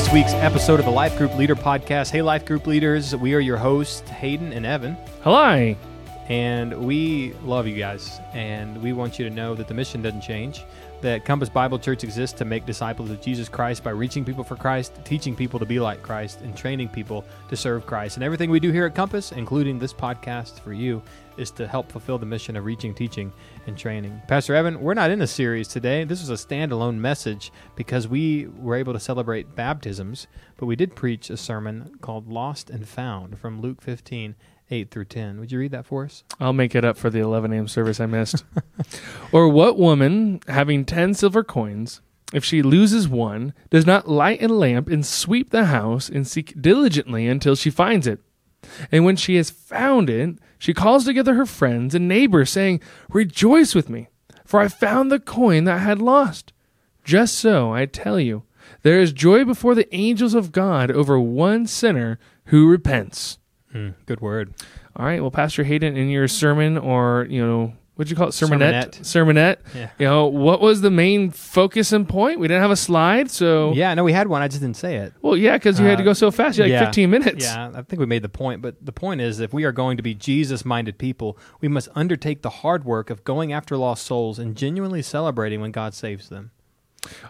this week's episode of the Life Group Leader Podcast. Hey, Life Group Leaders, we are your hosts, Hayden and Evan, Hello. and we love you guys. And we want you to know that the mission doesn't change, that Compass Bible Church exists to make disciples of Jesus Christ by reaching people for Christ, teaching people to be like Christ, and training people to serve Christ. And everything we do here at Compass, including this podcast for you, is to help fulfill the mission of reaching, teaching, and training. Pastor Evan, we're not in a series today. This was a standalone message because we were able to celebrate baptisms, but we did preach a sermon called Lost and Found from Luke 15, 8 through 10. Would you read that for us? I'll make it up for the 11 a.m. service I missed. or what woman, having 10 silver coins, if she loses one, does not light a lamp and sweep the house and seek diligently until she finds it? And when she has found it, she calls together her friends and neighbors, saying, Rejoice with me, for I found the coin that I had lost. Just so, I tell you, there is joy before the angels of God over one sinner who repents. Hmm, good word. All right. Well, Pastor Hayden, in your sermon or, you know, what'd you call it? Sermonette? Sermonette. Sermonette. Yeah. You know, what was the main focus and point? We didn't have a slide. So, Yeah, no, we had one. I just didn't say it. well, yeah, because you had to Uh, go so fast. You had like 15 minutes. Yeah, I think we made the point. But the point is, if we are going to be Jesus minded people, we must undertake the hard work of going after lost souls and genuinely celebrating when God saves them.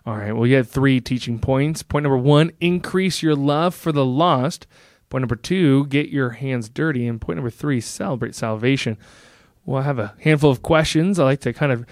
All right. Well, you had three teaching points. Point number one, increase your love for the lost. Point number two, get your hands dirty. And point number three, celebrate salvation. Well, I have a handful of questions I like to kind of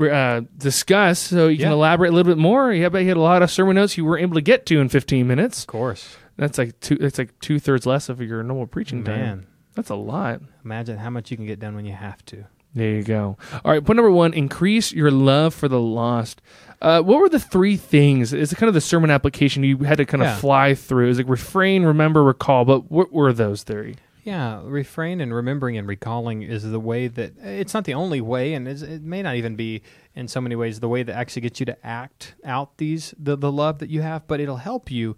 uh, discuss so you can elaborate a little bit more. Yeah, but you had a lot of sermon notes you weren't able to get to in 15 minutes. Of course. That's like two. That's like two thirds less of your normal preaching time. Man, That's a lot. imagine how much you can get done when you have to. There you go. All right, point number one: increase your love for the lost. Uh, what were the three things? It's kind of the sermon application you had to kind of Yeah. fly through. It's like refrain, remember, recall. But what were those three? Yeah, refrain and remembering and recalling is the way that it's not the only way, and it may not even be in so many ways the way that actually gets you to act out these the, the love that you have, but it'll help you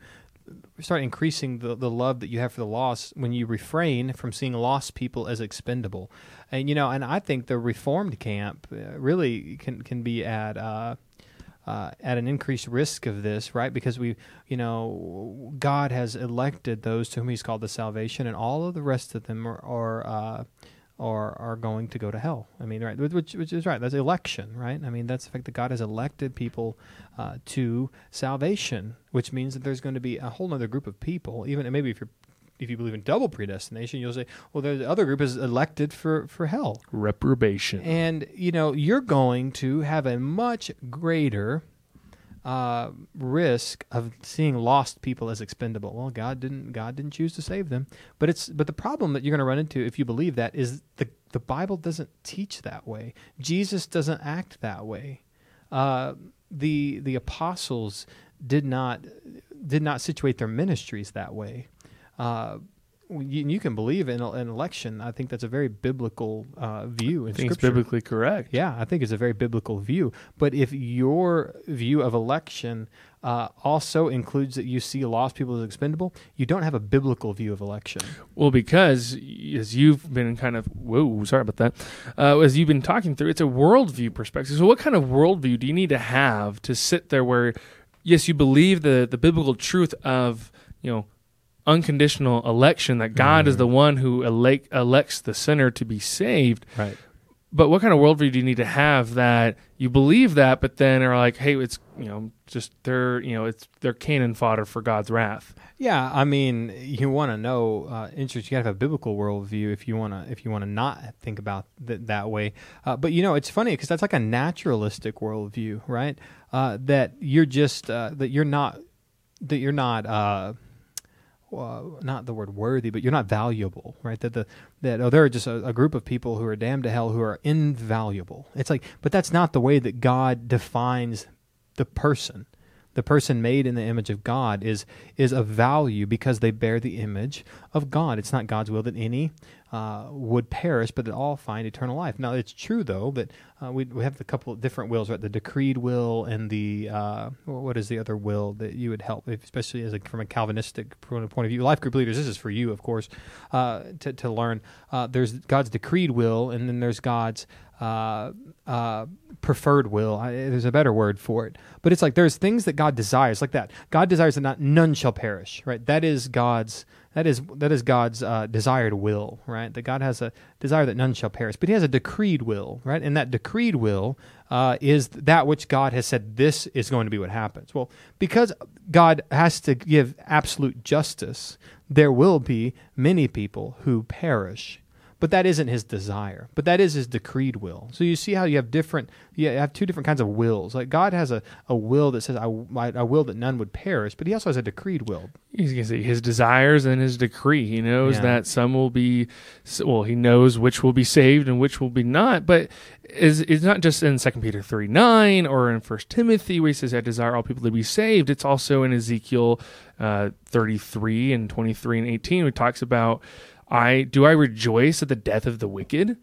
start increasing the, the love that you have for the lost when you refrain from seeing lost people as expendable. And you know, and I think the reformed camp uh, really can can be at uh, uh, at an increased risk of this, right? Because we, you know, God has elected those to whom He's called the salvation, and all of the rest of them are are uh, are, are going to go to hell. I mean, right? Which which is right. That's election, right? I mean, that's the fact that God has elected people uh, to salvation, which means that there's going to be a whole other group of people. Even maybe if you're if you believe in double predestination, you'll say, well, the other group is elected for for hell. Reprobation. And you know, you're going to have a much greater uh, risk of seeing lost people as expendable. Well, God didn't God didn't choose to save them, but it's but the problem that you're going to run into if you believe that is the the Bible doesn't teach that way. Jesus doesn't act that way. Uh, the the apostles did not did not situate their ministries that way. Uh, you, you can believe in an election. I think that's a very biblical uh, view I in think it's biblically correct. Yeah, I think it's a very biblical view. But if your view of election uh, also includes that you see lost people as expendable, you don't have a biblical view of election. Well, because as you've been kind of whoa, sorry about that. Uh, as you've been talking through, it's a worldview perspective. So, what kind of worldview do you need to have to sit there where, yes, you believe the the biblical truth of you know unconditional election that God is Mhm. the one who elect, elects the sinner to be saved. Right. But what kind of worldview do you need to have that you believe that, but then are like, hey, it's you know just they're you know it's they're cannon fodder for God's wrath. Yeah, I mean, you want to know uh, interest. You got to have a biblical worldview if you want to if you want to not think about th- that way. Uh, but you know, it's funny because that's like a naturalistic worldview, right? Uh, that you're just uh, that you're not that you're not. Uh, not the word worthy, but you're not valuable, right? That the that oh, there are just a, a group of people who are damned to hell who are invaluable. It's like, but that's not the way that God defines the person. The person made in the image of God is is of value because they bear the image of God. It's not God's will that any uh, would perish, but that all find eternal life. Now, it's true though that uh, we we have a couple of different wills, right? The decreed will and the uh, what is the other will that you would help, especially as a, from a Calvinistic point of view. Life group leaders, this is for you, of course, uh, to to learn. Uh, there's God's decreed will, and then there's God's uh, uh, preferred will. I, there's a better word for it, but it's like there's things that God desires, like that. God desires that not none shall perish, right? That is God's that is that is God's uh, desired will, right? That God has a desire that none shall perish, but He has a decreed will, right? And that decreed will uh, is that which God has said this is going to be what happens. Well, because God has to give absolute justice, there will be many people who perish but that isn't his desire but that is his decreed will so you see how you have different you have two different kinds of wills like god has a, a will that says I, I, I will that none would perish but he also has a decreed will He's gonna say his desires and his decree. He knows Yeah. that some will be, well, he knows which will be saved and which will be not. But is it's not just in Second Peter three nine or in First Timothy where he says, "I desire all people to be saved." It's also in Ezekiel uh, thirty three and twenty three and eighteen. Where he talks about, "I do I rejoice at the death of the wicked."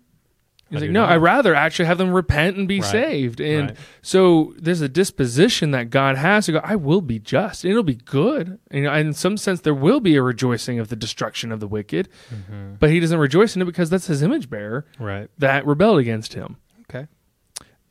He's I like, no, not." I'd rather actually have them repent and be Right. saved. And Right. so there's a disposition that God has to go, I will be just. It'll be good. And in some sense, there will be a rejoicing of the destruction of the wicked. Mm-hmm. But he doesn't rejoice in it because that's his image bearer right that rebelled against him. okay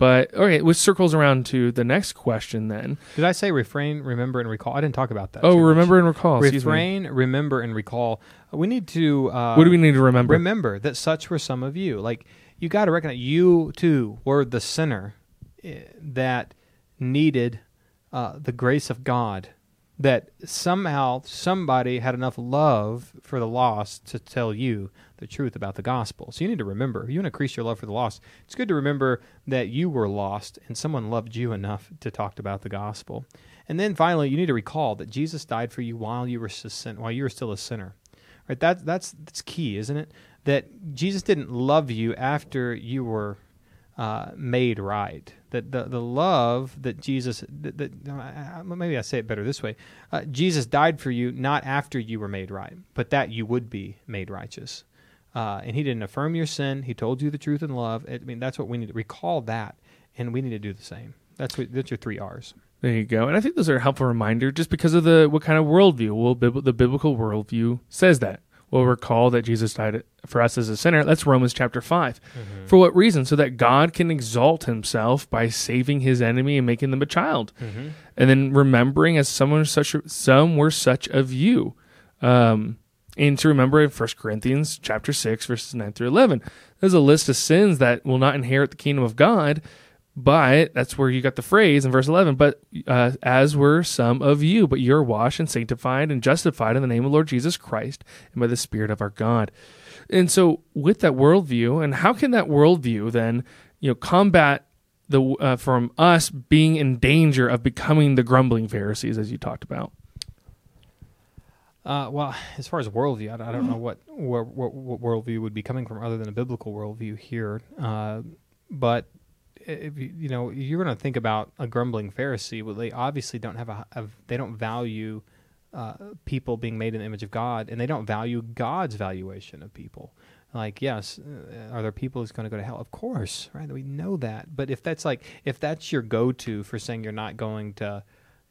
But, okay, which circles around to the next question then. did i say refrain remember and recall i didn't talk about that Oh, too much. remember and recall. refrain remember and recall we need to uh, What do we need to remember? remember that such were some of you. Like you got to recognize you too were the sinner eh, that needed uh, the grace of God. That somehow somebody had enough love for the lost to tell you the truth about the gospel. So you need to remember. You want to increase your love for the lost. It's good to remember that you were lost and someone loved you enough to talk about the gospel. And then finally, you need to recall that Jesus died for you while you were sin- while you were still a sinner. Right? That that's that's key, isn't it? That Jesus didn't love you after you were uh, made right. That the the love that Jesus that, that I- I- maybe I say it better this way. Uh, Jesus died for you not after you were made right, but that you would be made righteous. Uh, and he didn't affirm your sin. He told you the truth in love. I mean, that's what we need to recall that, and we need to do the same. That's what that's your three R's. There you go. And I think those are a helpful reminder just because of the what kind of worldview. Well, the biblical worldview says that. We'll recall that Jesus died for us as a sinner. That's Romans chapter 5. For what reason? So that God can exalt himself by saving his enemy and making them a child. And then remembering as someone such some were such of you. Um, and to remember in 1 Corinthians chapter 6 verses 9 through 11. There's a list of sins that will not inherit the kingdom of God. But that's where you got the phrase in verse 11. But uh, as were some of you, but you're washed and sanctified and justified in the name of Lord Jesus Christ and by the Spirit of our God. And so, with that worldview, and how can that worldview then, you know, combat the uh, from us being in danger of becoming the grumbling Pharisees, as you talked about? Uh, well, as far as worldview, I, I don't know what, what what worldview would be coming from other than a biblical worldview here. Uh, but if you, you know, you're going to think about a grumbling Pharisee. Well, they obviously don't have a, a they don't value uh, people being made in the image of God, and they don't value God's valuation of people. Like, yes, uh, are there people who's going to go to hell? Of course, right? We know that. But if that's like, if that's your go-to for saying you're not going to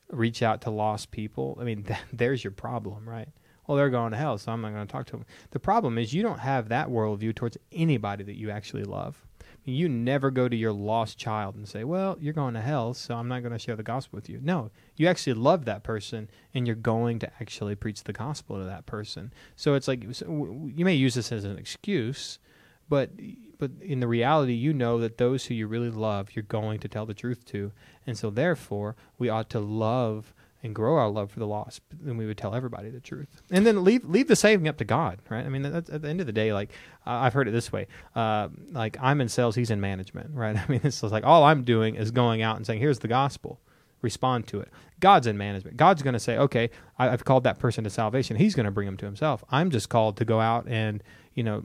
reach out to lost people, I mean, th- there's your problem, right? Well, they're going to hell, so I'm not going to talk to them. The problem is you don't have that worldview towards anybody that you actually love. You never go to your lost child and say, "Well, you're going to hell, so I'm not going to share the gospel with you." No, you actually love that person, and you're going to actually preach the gospel to that person. So it's like you may use this as an excuse, but but in the reality, you know that those who you really love, you're going to tell the truth to, and so therefore, we ought to love and grow our love for the lost. Then we would tell everybody the truth, and then leave leave the saving up to God, right? I mean, at the end of the day, like I've heard it this way: uh, like I'm in sales, he's in management, right? I mean, it's like all I'm doing is going out and saying, "Here's the gospel." Respond to it. God's in management. God's going to say, "Okay, I, I've called that person to salvation. He's going to bring him to Himself. I'm just called to go out and you know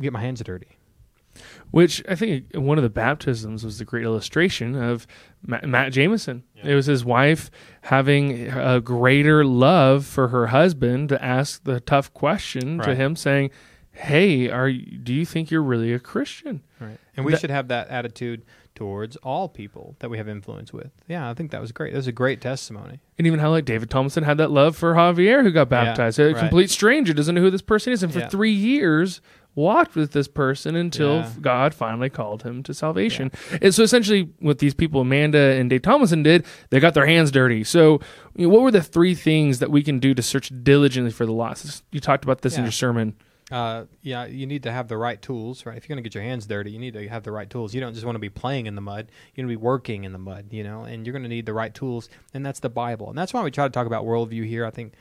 get my hands dirty." Which I think one of the baptisms was the great illustration of Matt, Matt Jameson. Yeah. It was his wife having a greater love for her husband to ask the tough question to him, saying, hey, are you, do you think you're really a Christian? Right. And we That- should have that attitude towards all people that we have influence with. Yeah, I think that was great. That was a great testimony. And even how like David Thomason had that love for Javier who got Yeah, baptized. A right. complete stranger doesn't know who this person is, and for Yeah. three years walked with this person until Yeah. God finally called him to salvation. And so essentially, what these people, Amanda and Dave Thomason, did, they got their hands dirty. So, you know, what were the three things that we can do to search diligently for the lost? You talked about this in your sermon. Uh, yeah, you need to have the right tools, right? If you're going to get your hands dirty, you need to have the right tools. You don't just want to be playing in the mud. You're going to be working in the mud, you know, and you're going to need the right tools, and that's the Bible. And that's why we try to talk about worldview here. I think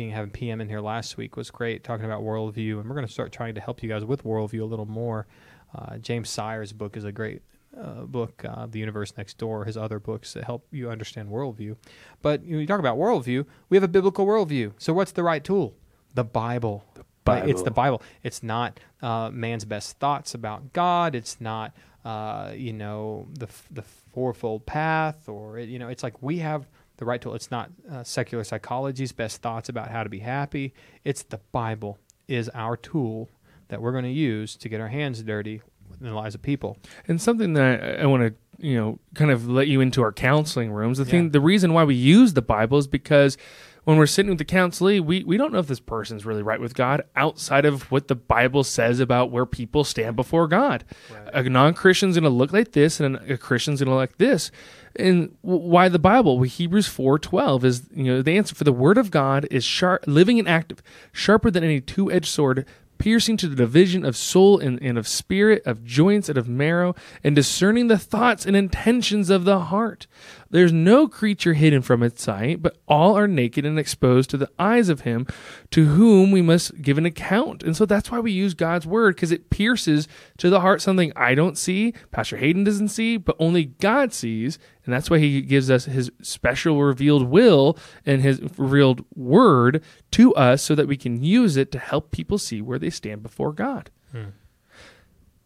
being having PM in here last week was great, talking about worldview, and we're going to start trying to help you guys with worldview a little more. Uh, James Sire's book is a great uh, book, uh, The Universe Next Door, his other books that help you understand worldview. But you, know, you talk about worldview, we have a biblical worldview. So what's the right tool? The Bible. Right? It's the Bible. It's not uh, man's best thoughts about God. It's not uh, you know the the fourfold path, or you know, it's like we have the right tool. It's not uh, secular psychology's best thoughts about how to be happy. It's the Bible is our tool that we're going to use to get our hands dirty in the lives of people. And something that I, I want to, you know, kind of let you into our counseling rooms. The Yeah. thing, the reason why we use the Bible is because when we're sitting with the counselee, we, we don't know if this person's really right with God outside of what the Bible says about where people stand before God. A non Christian's going to look like this, and a Christian's going to look like this. And why the Bible? Well, Hebrews four twelve is you know the answer for the Word of God is sharp, living and active, sharper than any two edged sword, piercing to the division of soul and, and of spirit, of joints and of marrow, and discerning the thoughts and intentions of the heart. There's no creature hidden from its sight, but all are naked and exposed to the eyes of him to whom we must give an account. And so that's why we use God's word, because it pierces to the heart something I don't see, Pastor Hayden doesn't see, but only God sees. And that's why he gives us his special revealed will and his revealed word to us so that we can use it to help people see where they stand before God. Hmm.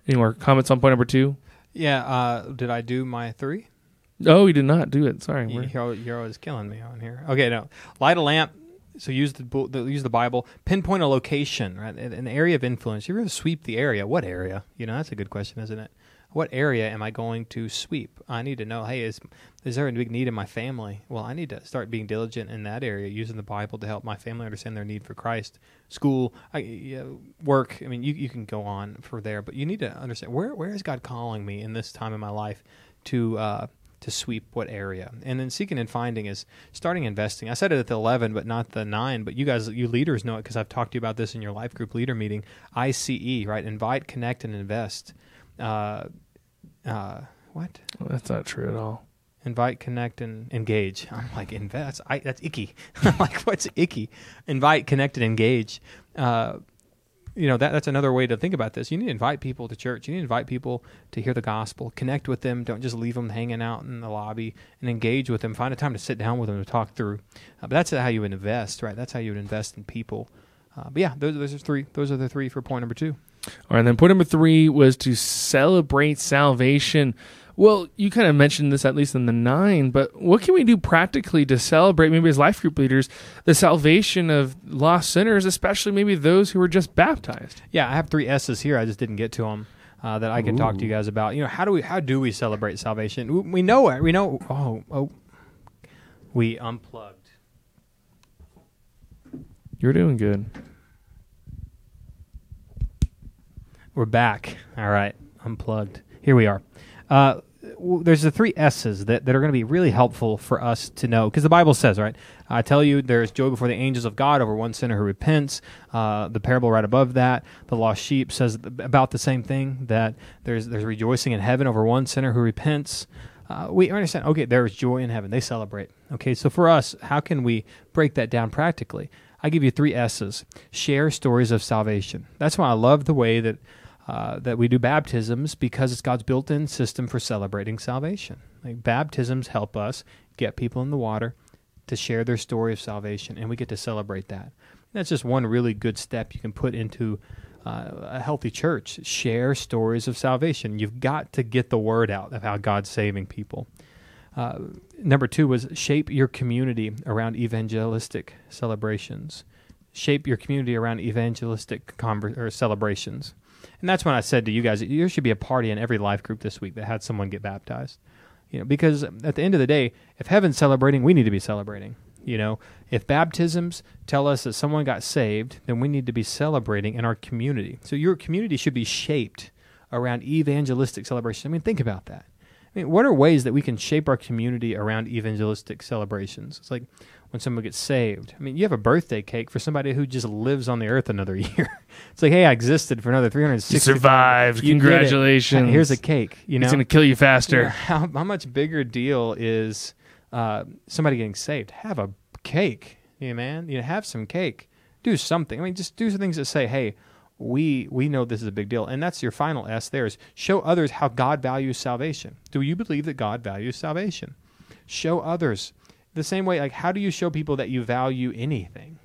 Any more comments on point number two? Yeah. Uh, did I do my three? Oh, he did not do it. Sorry. We're- You're, always- you're always killing me on here. Okay, no. Light a lamp. So use the, bu- the use the Bible. Pinpoint a location, right? An an area of influence. You're going to sweep the area. What area? You know, that's a good question, isn't it? What area am I going to sweep? I need to know. Hey, is is there a big need in my family? Well, I need to start being diligent in that area, using the Bible to help my family understand their need for Christ. School, I, you know, work. I mean, you you can go on for there, but you need to understand where where is God calling me in this time in my life to uh, to sweep what area. And then seeking and finding is starting investing. I said it at the 11, but not the 9. But you guys, you leaders know it because I've talked to you about this in your life group leader meeting. ICE, right? Invite, connect, and invest. Uh, uh, what? That's not true at all. Invite, connect, and engage. I'm like, invest. I, that's icky. I'm like, what's icky? Invite, connect, and engage. Uh, you know that that's another way to think about this. You need to invite people to church. You need to invite people to hear the gospel. Connect with them. Don't just leave them hanging out in the lobby and engage with them. Find a time to sit down with them to talk through. Uh, but that's how you invest, right? That's how you would invest in people. Uh, but yeah, those, those are three. Those are the three for point number two. All right, then point number three was to celebrate salvation. Well, you kind of mentioned this at least in the nine, but what can we do practically to celebrate, maybe as life group leaders, the salvation of lost sinners, especially maybe those who were just baptized? Yeah, I have three S's here. I just didn't get to them. Uh, that I could talk to you guys about. You know, how do we how do we celebrate salvation? We, we know it. We know. Oh, oh, we unplugged. You're doing good. We're back. All right, unplugged. Here we are. Uh, there's the three S's that, that are going to be really helpful for us to know because the Bible says, right? I tell you, there's joy before the angels of God over one sinner who repents. Uh, the parable right above that, the lost sheep, says about the same thing that there's there's rejoicing in heaven over one sinner who repents. Uh, we understand. Okay, there's joy in heaven. They celebrate. Okay, so for us, how can we break that down practically? I give you three S's. Share stories of salvation. That's why I love the way that uh, that we do baptisms because it's God's built-in system for celebrating salvation. Like baptisms help us get people in the water to share their story of salvation, and we get to celebrate that. That's just one really good step you can put into uh, a healthy church. Share stories of salvation. You've got to get the word out of how God's saving people. Uh, number two was shape your community around evangelistic celebrations. shape your community around evangelistic conver- or celebrations. And that's when I said to you guys, there should be a party in every life group this week that had someone get baptized. You know, because at the end of the day, if heaven's celebrating, we need to be celebrating. You know, if baptisms tell us that someone got saved, then we need to be celebrating in our community. So your community should be shaped around evangelistic celebration. I mean, think about that. I mean, what are ways that we can shape our community around evangelistic celebrations? It's like when someone gets saved. I mean, you have a birthday cake for somebody who just lives on the earth another year. it's like, hey, I existed for another 360. You survived. You. Congratulations. Here's a cake. You know, It's going to kill you faster. Yeah, how, how much bigger deal is uh, somebody getting saved? Have a cake, yeah, man. You know, have some cake. Do something. I mean, just do some things that say, "Hey, we we know this is a big deal," and that's your final S. There is show others how God values salvation. Do you believe that God values salvation? Show others the same way. Like, how do you show people that you value anything?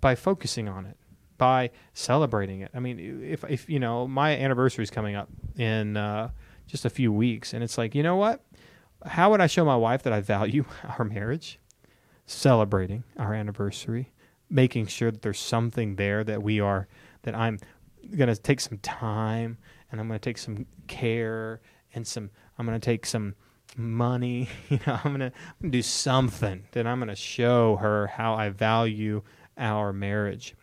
By focusing on it by celebrating it. I mean, if if you know, my anniversary is coming up in uh, just a few weeks, and it's like, you know what? How would I show my wife that I value our marriage? Celebrating our anniversary, making sure that there's something there that we are that I'm going to take some time and I'm going to take some care and some I'm going to take some money, you know, I'm to I'm gonna do something that I'm to show her how I value our marriage.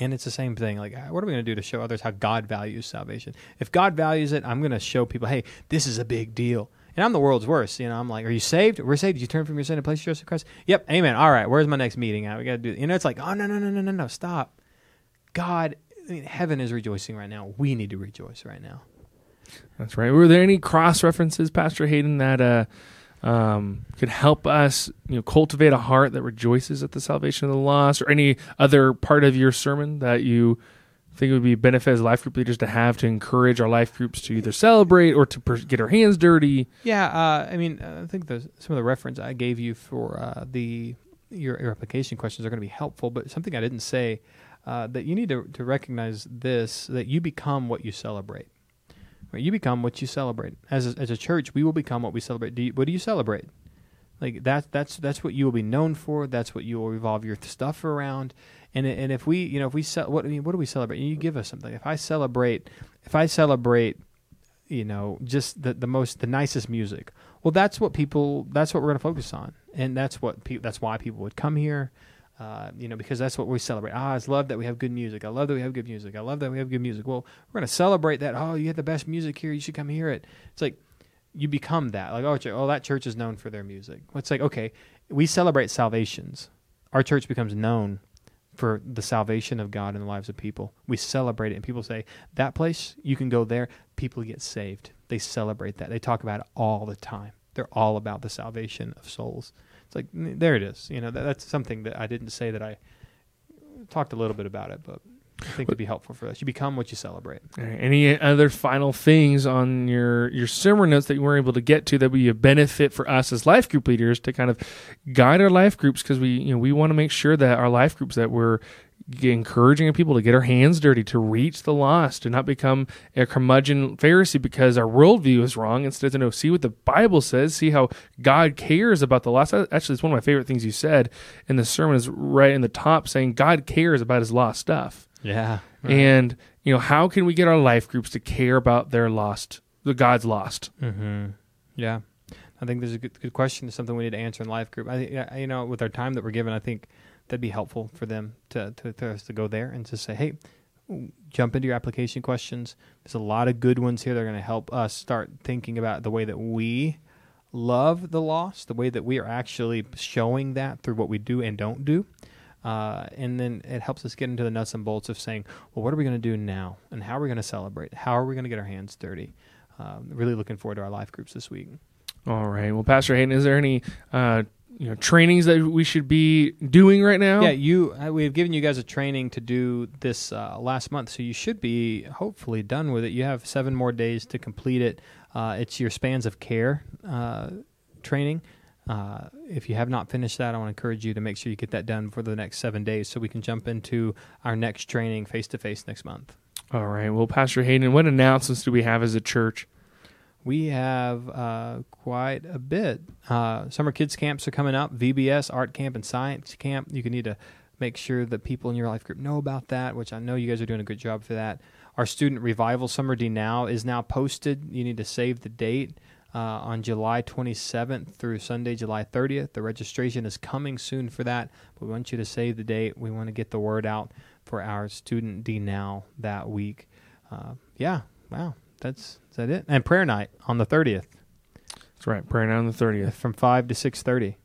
And it's the same thing. Like, what are we going to do to show others how God values salvation? If God values it, I'm going to show people, hey, this is a big deal. And I'm the world's worst. You know, I'm like, are you saved? We're saved. Did you turn from your sin and place your trust in Christ? Yep. Amen. All right. Where's my next meeting at? We got to do. You know, it's like, oh no, no, no, no, no, no. Stop. God, I mean, heaven is rejoicing right now. We need to rejoice right now. That's right. Were there any cross references, Pastor Hayden, that uh, um, could help us, you know, cultivate a heart that rejoices at the salvation of the lost, or any other part of your sermon that you think it would be benefit as life group leaders to have to encourage our life groups to either celebrate or to per- get our hands dirty? Yeah, uh, I mean, uh, I think the, some of the reference I gave you for uh, the your, your application questions are going to be helpful. But something I didn't say uh, that you need to, to recognize this that you become what you celebrate. Right? You become what you celebrate. As a, as a church, we will become what we celebrate. Do you, what do you celebrate? Like that that's that's what you will be known for. That's what you will revolve your stuff around. And and if we you know if we what I mean, what do we celebrate? You give us something. If I celebrate, if I celebrate, you know, just the the most the nicest music. Well, that's what people. That's what we're going to focus on, and that's what pe- that's why people would come here. Uh, you know, because that's what we celebrate. Ah, I love that we have good music. I love that we have good music. I love that we have good music. Well, we're going to celebrate that. Oh, you have the best music here. You should come hear it. It's like you become that. Like, oh, oh, that church is known for their music. It's like, okay, we celebrate salvations. Our church becomes known for the salvation of God in the lives of people. We celebrate it, and people say, that place, you can go there. People get saved. They celebrate that. They talk about it all the time. They're all about the salvation of souls. It's like, there it is. You know, that, that's something that I didn't say that I talked a little bit about it, but I think it'd be helpful for us. You become what you celebrate. Any other final things on your your sermon notes that you weren't able to get to that would be a benefit for us as life group leaders to kind of guide our life groups because we you know we want to make sure that our life groups that we're encouraging people to get our hands dirty to reach the lost to not become a curmudgeon Pharisee because our worldview is wrong instead to know see what the Bible says see how God cares about the lost actually it's one of my favorite things you said in the sermon is right in the top saying God cares about his lost stuff Yeah. and you know how can we get our life groups to care about their lost the god's lost Mm-hmm. Yeah, I think there's a good, good question. It's something we need to answer in life group. I you know with our time that we're given, I think that'd be helpful for them to to, to us to go there and to say, hey, jump into your application questions. There's a lot of good ones here. They're going to help us start thinking about the way that we love the loss, the way that we are actually showing that through what we do and don't do. Uh, and then it helps us get into the nuts and bolts of saying, well, what are we going to do now? And how are we going to celebrate? How are we going to get our hands dirty? Um, really looking forward to our life groups this week. all right well pastor hayden is there any uh you know trainings that we should be doing right now Yeah, you. Uh, we've given you guys a training to do this uh, last month, so you should be hopefully done with it. You have seven more days to complete it. Uh, it's your spans of care uh, training. Uh, if you have not finished that, I want to encourage you to make sure you get that done for the next seven days, so we can jump into our next training face to face next month. all right well pastor hayden what announcements do we have as a church We have uh, quite a bit. Uh, summer kids camps are coming up. VBS, art camp, and science camp. You can need to make sure that people in your life group know about that, which I know you guys are doing a good job for that. Our student revival summer D now is now posted. You need to save the date uh, on July 27th through Sunday, July 30th. The registration is coming soon for that. But we want you to save the date. We want to get the word out for our student D now that week. Uh, yeah, wow, that's is that it. And prayer night on the 30th. That's right. Prayer night on the 30th. From 5 to 6:30.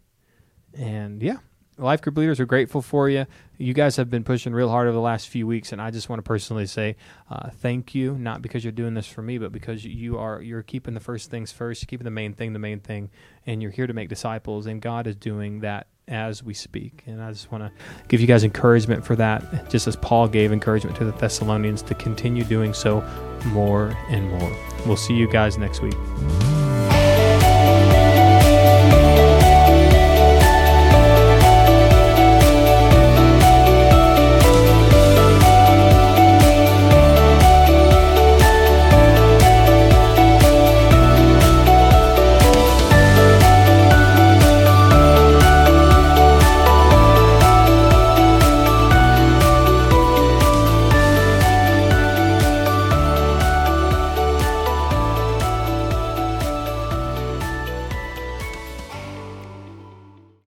And yeah, life group leaders are grateful for you. You guys have been pushing real hard over the last few weeks, and I just want to personally say uh, thank you. Not because you're doing this for me, but because you are you're keeping the first things first. You're keeping the main thing the main thing, and you're here to make disciples. And God is doing that as we speak. And I just want to give you guys encouragement for that, just as Paul gave encouragement to the Thessalonians to continue doing so more and more. We'll see you guys next week.